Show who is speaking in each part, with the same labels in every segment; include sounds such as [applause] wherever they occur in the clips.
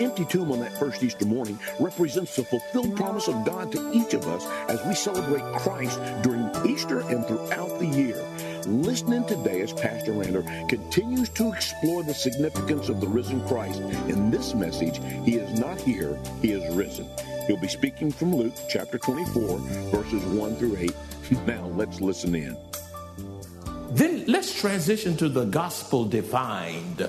Speaker 1: Empty tomb on that first Easter morning represents the fulfilled promise of God to each of us as we celebrate Christ during Easter and throughout the year. Listening today as Pastor Lander continues to explore the significance of the risen Christ. In this message, he is not here, he is risen. He'll be speaking from Luke chapter 24, verses 1 through 8. [laughs] Now let's listen in.
Speaker 2: Then let's transition to the gospel defined.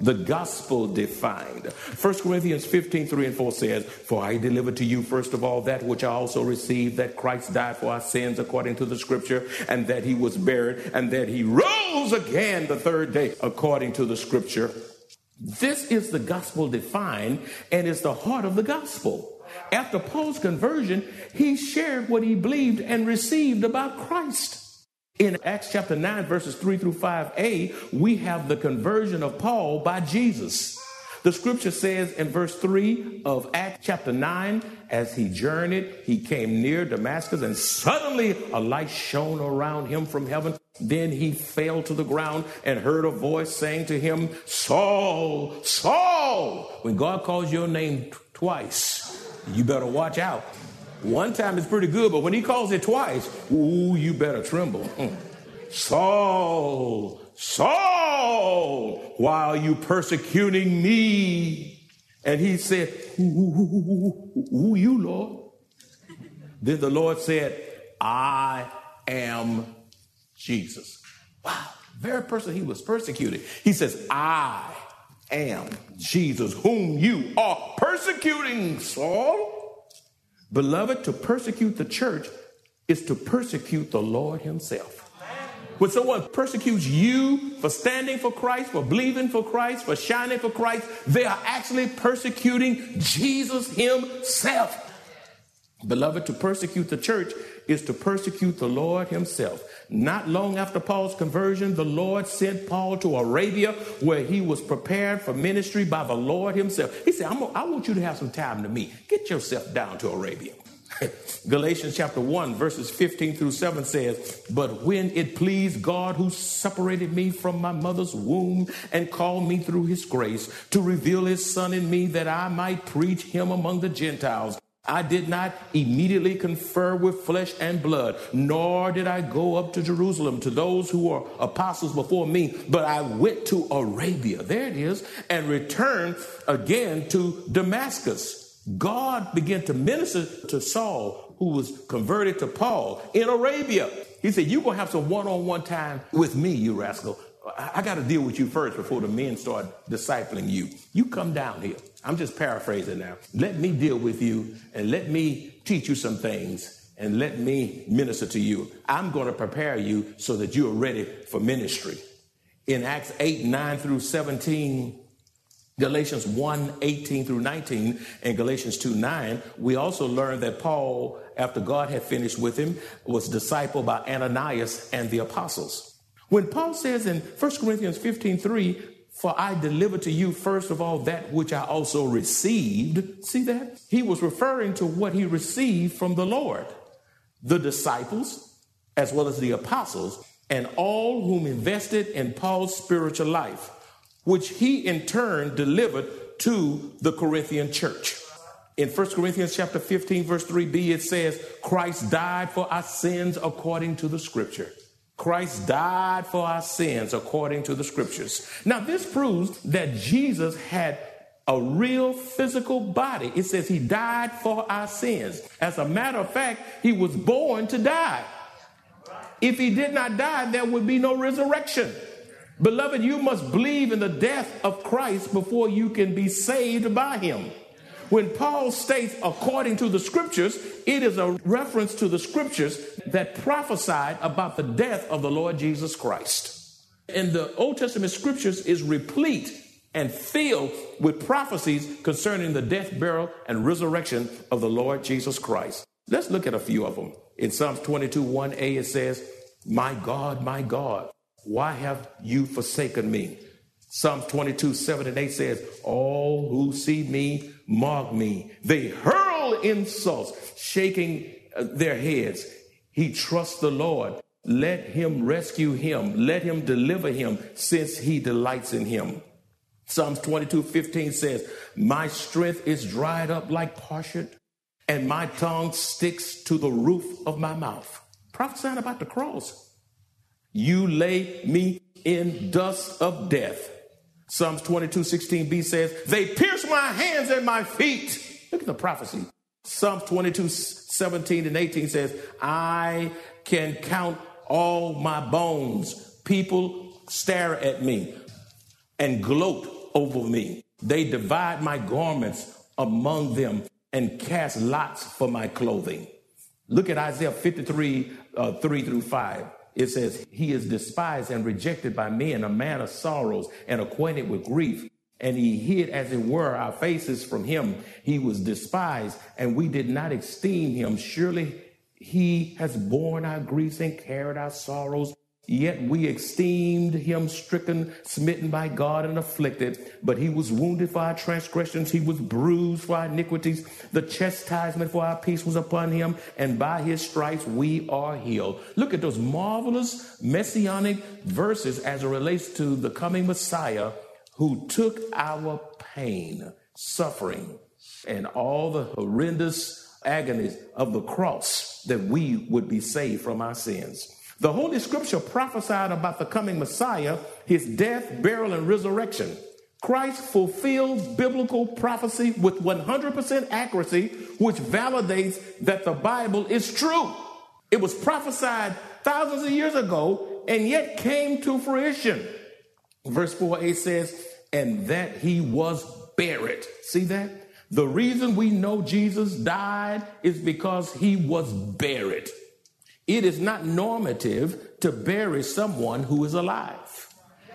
Speaker 2: The gospel defined. 1 Corinthians 15, 3 and 4 says, For I delivered to you first of all that which I also received, that Christ died for our sins according to the scripture, and that he was buried, and that he rose again the third day according to the scripture. This is the gospel defined, and is the heart of the gospel. After Paul's conversion, he shared what he believed and received about Christ. In Acts chapter 9, verses 3 through 5a, we have the conversion of Paul by Jesus. The scripture says in verse 3 of Acts chapter 9, as he journeyed, he came near Damascus, and suddenly a light shone around him from heaven. Then he fell to the ground and heard a voice saying to him, Saul, Saul. When God calls your name twice, you better watch out. One time is pretty good, but when he calls it twice, ooh, you better tremble. Mm. Saul, Saul, why are you persecuting me? And he said, Who, who, who, who you, Lord? Then the Lord said, I am Jesus. Wow, very person he was persecuting. He says, I am Jesus, whom you are persecuting, Saul. Beloved, to persecute the church is to persecute the Lord Himself. When someone persecutes you for standing for Christ, for believing for Christ, for shining for Christ, they are actually persecuting Jesus Himself. Beloved, to persecute the church is to persecute the Lord Himself. Not long after Paul's conversion, the Lord sent Paul to Arabia where he was prepared for ministry by the Lord Himself. He said, I want you to have some time to me. Get yourself down to Arabia. [laughs] Galatians chapter 1, verses 15 through 7 says, But when it pleased God who separated me from my mother's womb and called me through his grace to reveal his son in me that I might preach him among the Gentiles. I did not immediately confer with flesh and blood, nor did I go up to Jerusalem to those who were apostles before me, but I went to Arabia, there it is, and returned again to Damascus. God began to minister to Saul, who was converted to Paul in Arabia. He said, You're going to have some one on one time with me, you rascal. I, got to deal with you first before the men start discipling you. You come down here. I'm just paraphrasing now. Let me deal with you and let me teach you some things and let me minister to you. I'm going to prepare you so that you are ready for ministry. In Acts 8, 9 through 17, Galatians 1 18 through 19 and Galatians 2 9, we also learn that Paul, after God had finished with him, was discipled by Ananias and the apostles. When Paul says in 1 Corinthians 15 3, for I delivered to you first of all that which I also received, see that? He was referring to what he received from the Lord. The disciples, as well as the apostles, and all whom invested in Paul's spiritual life which he in turn delivered to the Corinthian church. In 1 Corinthians chapter 15 verse 3b it says Christ died for our sins according to the scripture. Christ died for our sins according to the scriptures. Now this proves that Jesus had a real physical body. It says he died for our sins. As a matter of fact, he was born to die. If he did not die, there would be no resurrection. Beloved, you must believe in the death of Christ before you can be saved by him. When Paul states according to the scriptures, it is a reference to the scriptures that prophesied about the death of the Lord Jesus Christ. And the Old Testament scriptures is replete and filled with prophecies concerning the death, burial, and resurrection of the Lord Jesus Christ. Let's look at a few of them. In Psalms 22 1a, it says, My God, my God, why have you forsaken me? Psalms 22 7 and 8 says, All who see me mock me. They hurl insults, shaking uh, their heads. He trusts the Lord. Let him rescue him. Let him deliver him since he delights in him. Psalms 22 15 says, My strength is dried up like parchment, and my tongue sticks to the roof of my mouth. Prophesying about the cross. You lay me in dust of death. Psalms 22 16b says, They pierce my hands and my feet. Look at the prophecy. Psalms 22 17 and 18 says, I can count all my bones. People stare at me and gloat over me. They divide my garments among them and cast lots for my clothing. Look at Isaiah 53, uh, 3 through 5. It says, He is despised and rejected by men, a man of sorrows and acquainted with grief. And he hid, as it were, our faces from him. He was despised, and we did not esteem him. Surely he has borne our griefs and carried our sorrows. Yet we esteemed him stricken, smitten by God, and afflicted. But he was wounded for our transgressions, he was bruised for our iniquities. The chastisement for our peace was upon him, and by his stripes we are healed. Look at those marvelous messianic verses as it relates to the coming Messiah who took our pain, suffering, and all the horrendous agonies of the cross that we would be saved from our sins. The Holy Scripture prophesied about the coming Messiah, his death, burial, and resurrection. Christ fulfilled biblical prophecy with 100% accuracy, which validates that the Bible is true. It was prophesied thousands of years ago and yet came to fruition. Verse 4a says, and that he was buried. See that? The reason we know Jesus died is because he was buried. It is not normative to bury someone who is alive.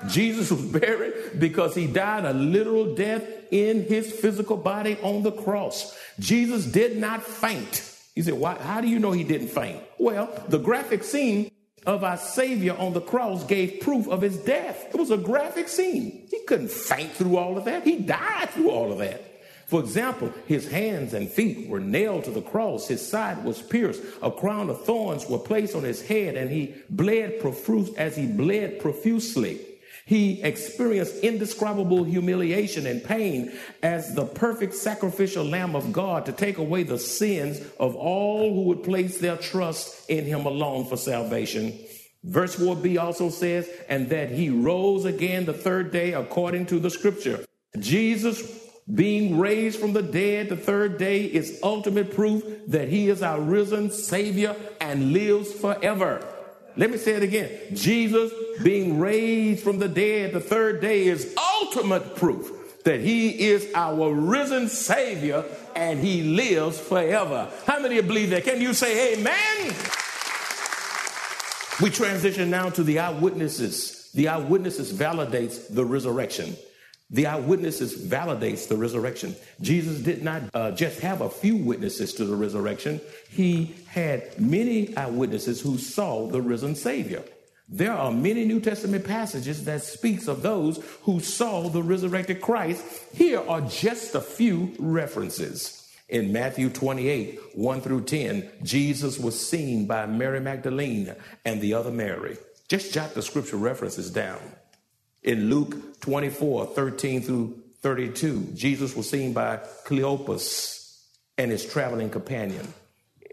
Speaker 2: Jesus was buried because he died a literal death in his physical body on the cross. Jesus did not faint. You say, why, how do you know he didn't faint? Well, the graphic scene of our Savior on the cross gave proof of his death. It was a graphic scene. He couldn't faint through all of that. He died through all of that. For example, his hands and feet were nailed to the cross, his side was pierced, a crown of thorns were placed on his head, and he bled profuse as he bled profusely. He experienced indescribable humiliation and pain as the perfect sacrificial lamb of God to take away the sins of all who would place their trust in him alone for salvation. Verse 4b also says, and that he rose again the third day according to the scripture. Jesus being raised from the dead the third day is ultimate proof that he is our risen Savior and lives forever. Let me say it again. Jesus being raised from the dead the third day is ultimate proof that he is our risen Savior and he lives forever. How many believe that? Can you say amen? We transition now to the eyewitnesses. The eyewitnesses validates the resurrection. The eyewitnesses validates the resurrection. Jesus did not uh, just have a few witnesses to the resurrection. He had many eyewitnesses who saw the risen Savior. There are many New Testament passages that speaks of those who saw the resurrected Christ. Here are just a few references. In Matthew 28, 1 through 10, Jesus was seen by Mary Magdalene and the other Mary. Just jot the scripture references down. In Luke 24, 13 through 32, Jesus was seen by Cleopas and his traveling companion.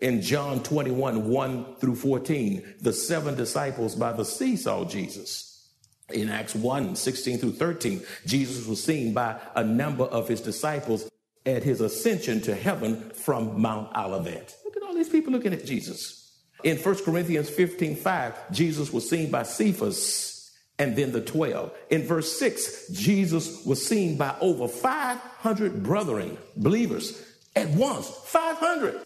Speaker 2: In John 21, 1 through 14, the seven disciples by the sea saw Jesus. In Acts 1, 16 through 13, Jesus was seen by a number of his disciples at his ascension to heaven from Mount Olivet. Look at all these people looking at Jesus. In 1 Corinthians 15, 5, Jesus was seen by Cephas and then the 12. In verse 6, Jesus was seen by over 500 brethren, believers, at once. 500.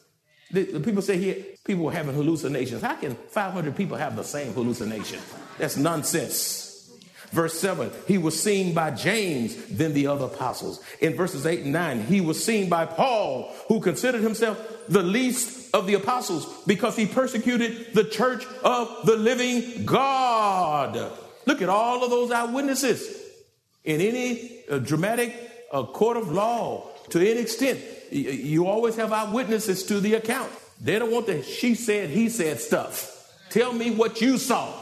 Speaker 2: The, the people say here, people were having hallucinations. How can 500 people have the same hallucination? That's nonsense. Verse 7, he was seen by James, then the other apostles. In verses 8 and 9, he was seen by Paul, who considered himself the least of the apostles because he persecuted the church of the living God. Look at all of those eyewitnesses. In any uh, dramatic uh, court of law, to any extent, y- you always have eyewitnesses to the account. They don't want the she said, he said stuff. Tell me what you saw.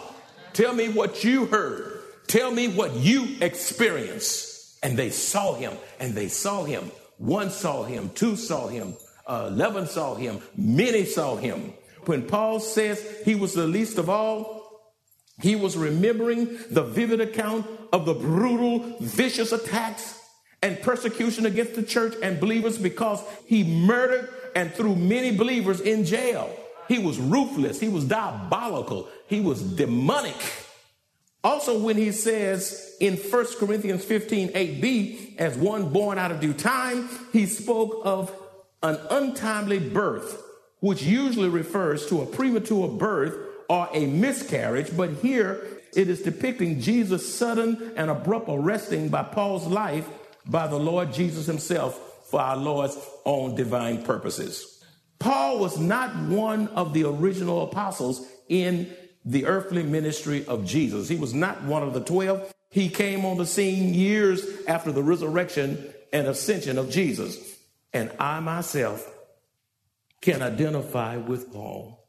Speaker 2: Tell me what you heard. Tell me what you experienced. And they saw him, and they saw him. One saw him, two saw him, uh, 11 saw him, many saw him. When Paul says he was the least of all, he was remembering the vivid account of the brutal, vicious attacks and persecution against the church and believers because he murdered and threw many believers in jail. He was ruthless, he was diabolical, he was demonic. Also, when he says in 1 Corinthians 15 8b, as one born out of due time, he spoke of an untimely birth, which usually refers to a premature birth or a miscarriage, but here it is depicting Jesus' sudden and abrupt arresting by Paul's life by the Lord Jesus himself for our Lord's own divine purposes. Paul was not one of the original apostles in the earthly ministry of Jesus. He was not one of the 12. He came on the scene years after the resurrection and ascension of Jesus. And I myself can identify with Paul.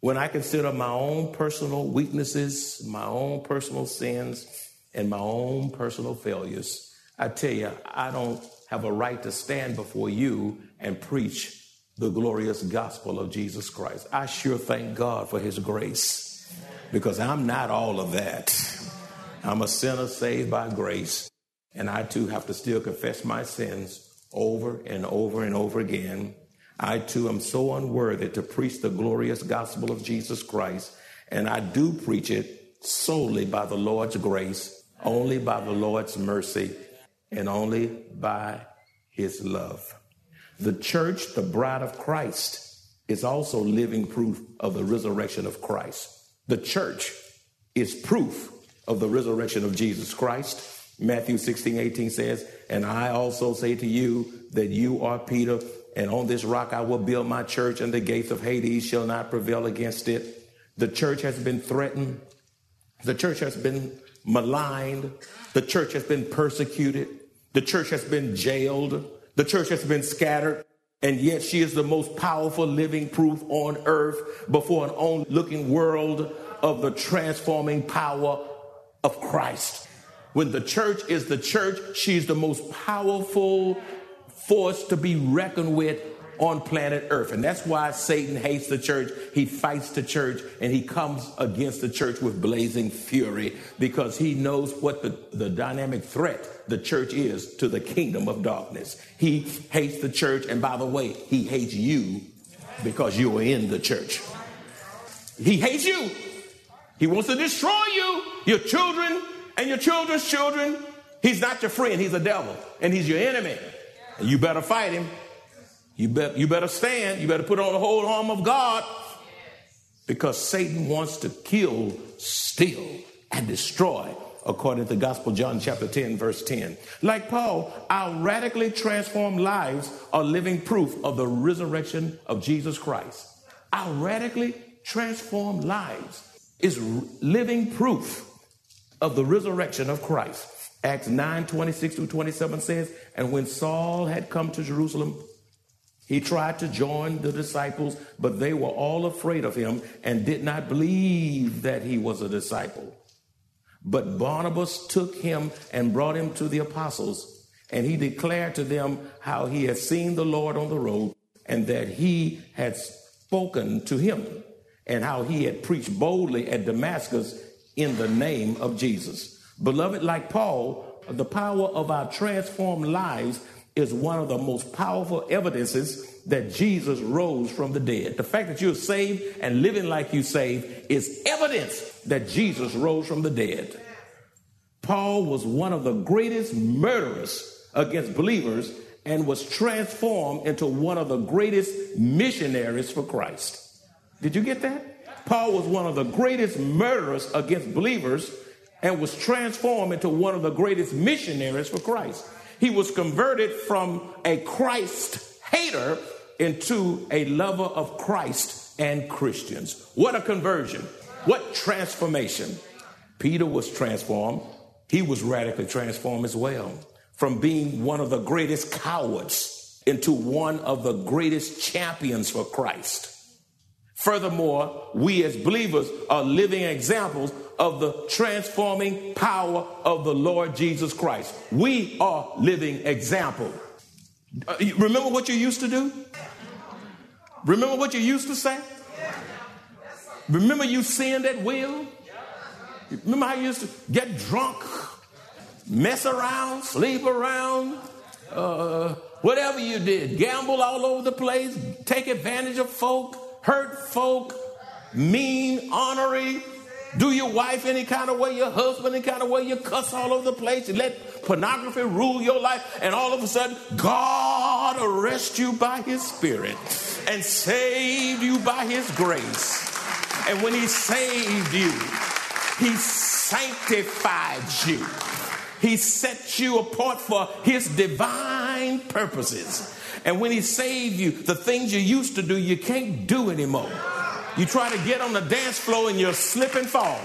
Speaker 2: When I consider my own personal weaknesses, my own personal sins, and my own personal failures, I tell you, I don't have a right to stand before you and preach the glorious gospel of Jesus Christ. I sure thank God for his grace because I'm not all of that. I'm a sinner saved by grace, and I too have to still confess my sins over and over and over again. I too am so unworthy to preach the glorious gospel of Jesus Christ, and I do preach it solely by the Lord's grace, only by the Lord's mercy, and only by his love. The church, the bride of Christ, is also living proof of the resurrection of Christ. The church is proof of the resurrection of Jesus Christ. Matthew 16, 18 says, And I also say to you that you are Peter, and on this rock I will build my church, and the gates of Hades shall not prevail against it. The church has been threatened. The church has been maligned. The church has been persecuted. The church has been jailed. The church has been scattered. And yet she is the most powerful living proof on earth before an onlooking world of the transforming power of Christ. When the church is the church, she's the most powerful force to be reckoned with on planet Earth. And that's why Satan hates the church. He fights the church and he comes against the church with blazing fury because he knows what the, the dynamic threat the church is to the kingdom of darkness. He hates the church. And by the way, he hates you because you are in the church. He hates you. He wants to destroy you, your children, and your children's children. He's not your friend, he's a devil, and he's your enemy. You better fight him. You, bet, you better stand. You better put on the whole arm of God because Satan wants to kill, steal, and destroy, according to the Gospel John chapter 10, verse 10. Like Paul, our radically transformed lives are living proof of the resurrection of Jesus Christ. Our radically transformed lives is living proof of the resurrection of Christ. Acts 9 26 through 27 says, And when Saul had come to Jerusalem, he tried to join the disciples, but they were all afraid of him and did not believe that he was a disciple. But Barnabas took him and brought him to the apostles, and he declared to them how he had seen the Lord on the road and that he had spoken to him, and how he had preached boldly at Damascus in the name of Jesus. Beloved, like Paul, the power of our transformed lives is one of the most powerful evidences that Jesus rose from the dead. The fact that you're saved and living like you saved is evidence that Jesus rose from the dead. Paul was one of the greatest murderers against believers and was transformed into one of the greatest missionaries for Christ. Did you get that? Paul was one of the greatest murderers against believers and was transformed into one of the greatest missionaries for Christ. He was converted from a Christ hater into a lover of Christ and Christians. What a conversion! What transformation! Peter was transformed. He was radically transformed as well from being one of the greatest cowards into one of the greatest champions for Christ. Furthermore, we as believers are living examples of the transforming power of the Lord Jesus Christ. We are living example. Uh, remember what you used to do? Remember what you used to say? Remember you sinned at will? Remember how you used to get drunk, mess around, sleep around, uh, whatever you did, gamble all over the place, take advantage of folk, hurt folk, mean, honorary, do your wife any kind of way, your husband any kind of way, you cuss all over the place, you let pornography rule your life, and all of a sudden, God arrests you by his spirit and saved you by his grace. And when he saved you, he sanctified you. He set you apart for his divine purposes. And when he saved you, the things you used to do, you can't do anymore. You try to get on the dance floor and you're slipping fall.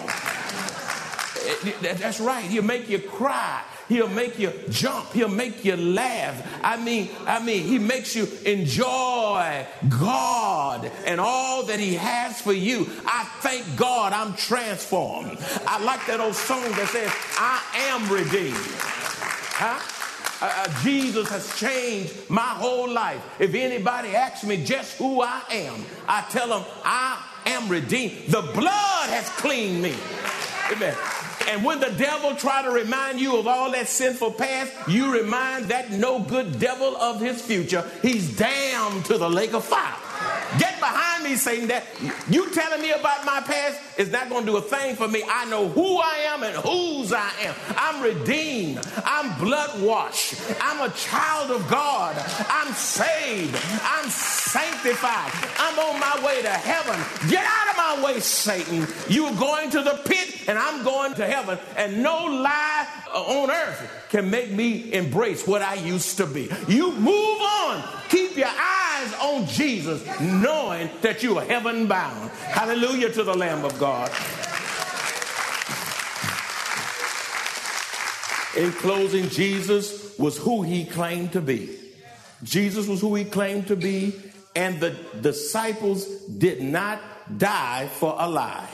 Speaker 2: That's right. He'll make you cry. He'll make you jump. He'll make you laugh. I mean, I mean, he makes you enjoy God and all that he has for you. I thank God I'm transformed. I like that old song that says, I am redeemed. Huh? Uh, uh, Jesus has changed my whole life. If anybody asks me just who I am, I tell them I am redeemed. The blood has cleaned me. Amen. And when the devil try to remind you of all that sinful past, you remind that no good devil of his future. He's damned to the lake of fire. Get behind me, Satan. That you telling me about my past is not going to do a thing for me. I know who I am and whose I am. I'm redeemed. I'm blood washed. I'm a child of God. I'm saved. I'm sanctified. I'm on my way to heaven. Get out of my way, Satan. You're going to the pit and I'm going to heaven. And no lie on earth can make me embrace what I used to be. You move on. Keep your eyes on Jesus, knowing that you are heaven bound. Hallelujah to the Lamb of God. In closing, Jesus was who he claimed to be. Jesus was who he claimed to be, and the disciples did not die for a lie.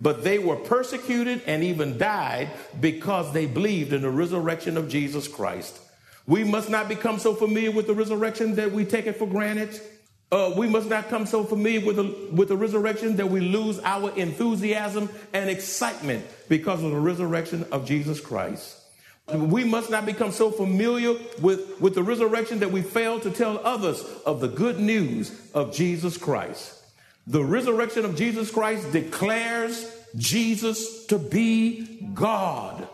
Speaker 2: But they were persecuted and even died because they believed in the resurrection of Jesus Christ. We must not become so familiar with the resurrection that we take it for granted. Uh, we must not come so familiar with the, with the resurrection that we lose our enthusiasm and excitement because of the resurrection of Jesus Christ. We must not become so familiar with, with the resurrection that we fail to tell others of the good news of Jesus Christ. The resurrection of Jesus Christ declares Jesus to be God.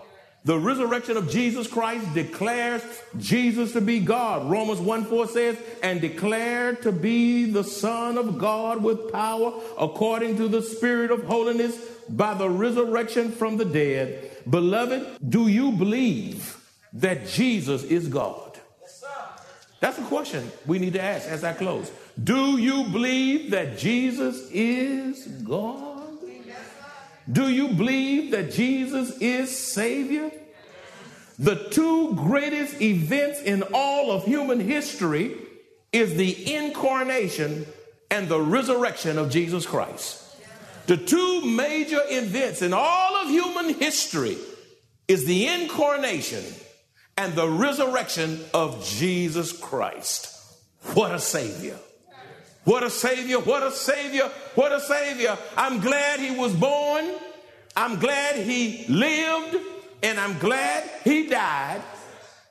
Speaker 2: The resurrection of Jesus Christ declares Jesus to be God. Romans 1 4 says, and declared to be the Son of God with power according to the Spirit of holiness by the resurrection from the dead. Beloved, do you believe that Jesus is God? That's a question we need to ask as I close. Do you believe that Jesus is God? Do you believe that Jesus is Savior? The two greatest events in all of human history is the incarnation and the resurrection of Jesus Christ. The two major events in all of human history is the incarnation and the resurrection of Jesus Christ. What a savior. What a savior, what a savior, what a savior. I'm glad he was born. I'm glad he lived. And I'm glad he died.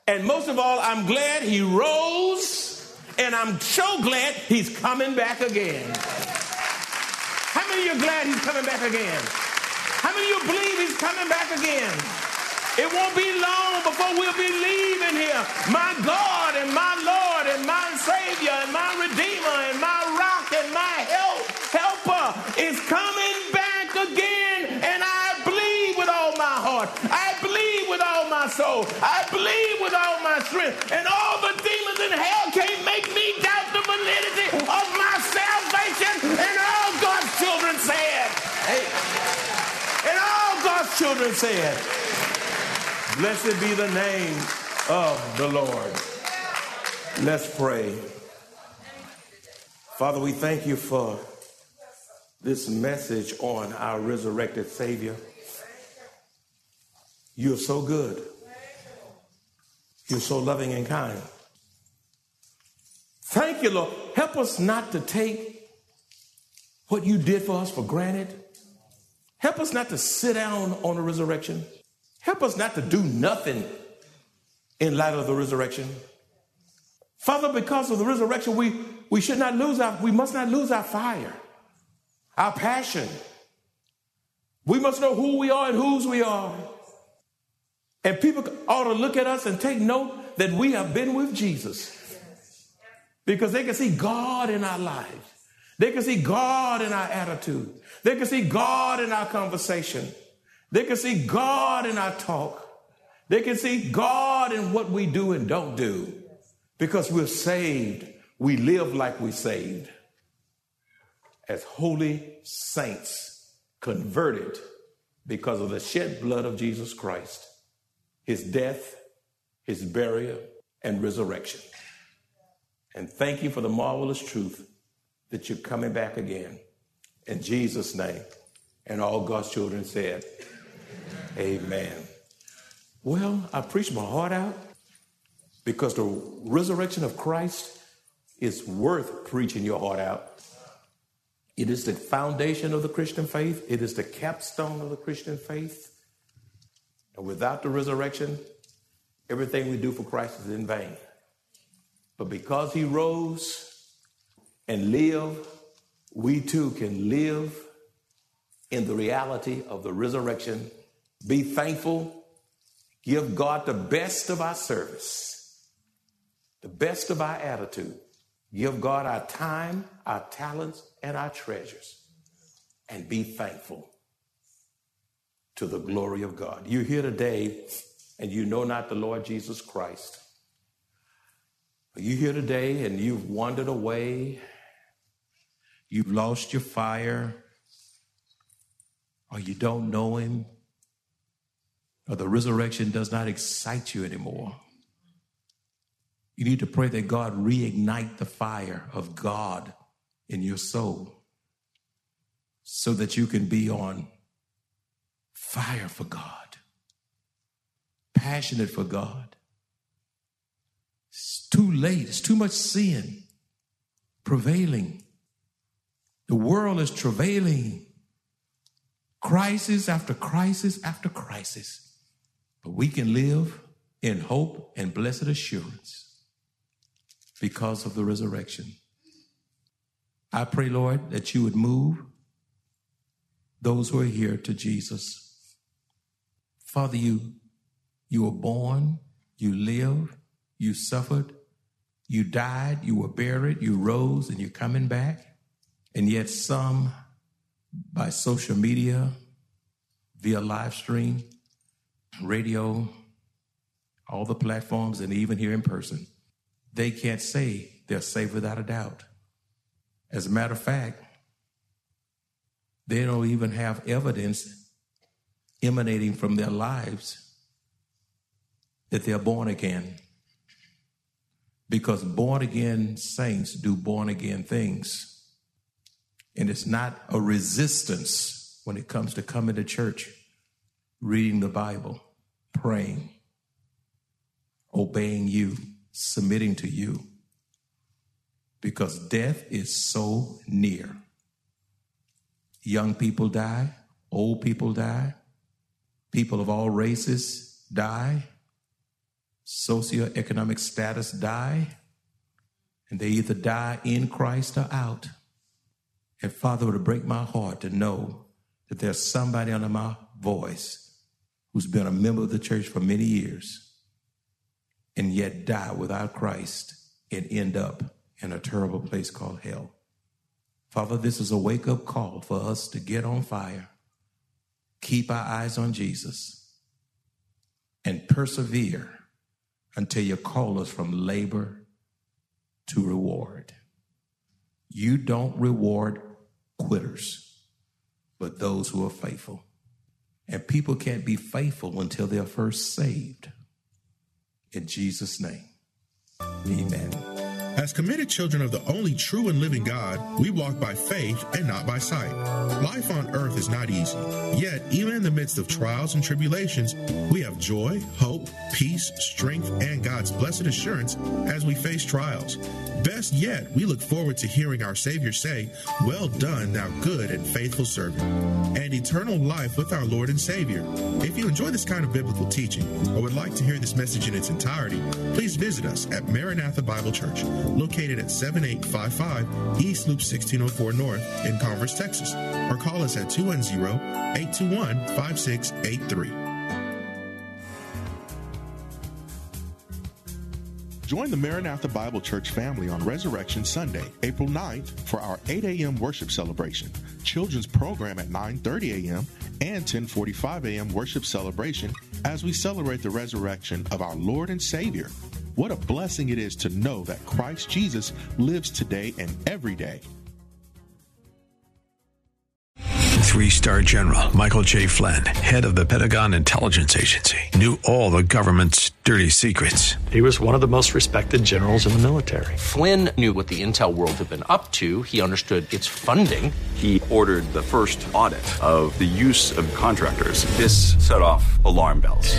Speaker 2: And most of all, I'm glad he rose. And I'm so glad he's coming back again. How many of you are glad he's coming back again? How many of you believe he's coming back again? It won't be long before we'll be leaving here. My God and my Lord and my Savior and my Redeemer and my rock and my help, helper is coming back again. And I believe with all my heart. I believe with all my soul. I believe with all my strength. And all Children said, Blessed be the name of the Lord. Let's pray. Father, we thank you for this message on our resurrected Savior. You're so good. You're so loving and kind. Thank you, Lord. Help us not to take what you did for us for granted. Help us not to sit down on the resurrection. Help us not to do nothing in light of the resurrection. Father, because of the resurrection, we, we should not lose our, we must not lose our fire, our passion. We must know who we are and whose we are. And people ought to look at us and take note that we have been with Jesus. Because they can see God in our lives. They can see God in our attitude. They can see God in our conversation. They can see God in our talk. They can see God in what we do and don't do. Because we're saved. We live like we're saved. As holy saints converted because of the shed blood of Jesus Christ his death, his burial, and resurrection. And thank you for the marvelous truth that you're coming back again. In Jesus' name. And all God's children said, Amen. Well, I preached my heart out because the resurrection of Christ is worth preaching your heart out. It is the foundation of the Christian faith, it is the capstone of the Christian faith. And without the resurrection, everything we do for Christ is in vain. But because he rose and lived, we too can live in the reality of the resurrection. Be thankful. Give God the best of our service, the best of our attitude. Give God our time, our talents, and our treasures. And be thankful to the glory of God. You're here today and you know not the Lord Jesus Christ. You're here today and you've wandered away. You've lost your fire, or you don't know Him, or the resurrection does not excite you anymore. You need to pray that God reignite the fire of God in your soul so that you can be on fire for God, passionate for God. It's too late, it's too much sin prevailing. The world is travailing, crisis after crisis after crisis. But we can live in hope and blessed assurance because of the resurrection. I pray, Lord, that you would move those who are here to Jesus. Father, you, you were born, you lived, you suffered, you died, you were buried, you rose, and you're coming back. And yet, some by social media, via live stream, radio, all the platforms, and even here in person, they can't say they're saved without a doubt. As a matter of fact, they don't even have evidence emanating from their lives that they're born again. Because born again saints do born again things. And it's not a resistance when it comes to coming to church, reading the Bible, praying, obeying you, submitting to you. Because death is so near. Young people die, old people die, People of all races die, socioeconomic status die, and they either die in Christ or out. And Father, it would break my heart to know that there's somebody under my voice who's been a member of the church for many years and yet die without Christ and end up in a terrible place called hell. Father, this is a wake up call for us to get on fire, keep our eyes on Jesus, and persevere until you call us from labor to reward. You don't reward quitters, but those who are faithful. And people can't be faithful until they're first saved. In Jesus' name, amen.
Speaker 3: As committed children of the only true and living God, we walk by faith and not by sight. Life on earth is not easy. Yet, even in the midst of trials and tribulations, we have joy, hope, peace, strength, and God's blessed assurance as we face trials. Best yet, we look forward to hearing our Savior say, Well done, thou good and faithful servant, and eternal life with our Lord and Savior. If you enjoy this kind of biblical teaching or would like to hear this message in its entirety, please visit us at Maranatha Bible Church, located at 7855 East Loop 1604 North in Converse, Texas, or call us at 210 821 5683. Join the Maranatha Bible Church family on Resurrection Sunday, April 9th for our 8 a.m. worship celebration, children's program at 9:30 a.m. and 10:45 a.m. worship celebration as we celebrate the resurrection of our Lord and Savior. What a blessing it is to know that Christ Jesus lives today and every day
Speaker 4: Three star general Michael J. Flynn, head of the Pentagon Intelligence Agency, knew all the government's dirty secrets.
Speaker 5: He was one of the most respected generals in the military.
Speaker 6: Flynn knew what the intel world had been up to, he understood its funding.
Speaker 7: He ordered the first audit of the use of contractors. This set off alarm bells.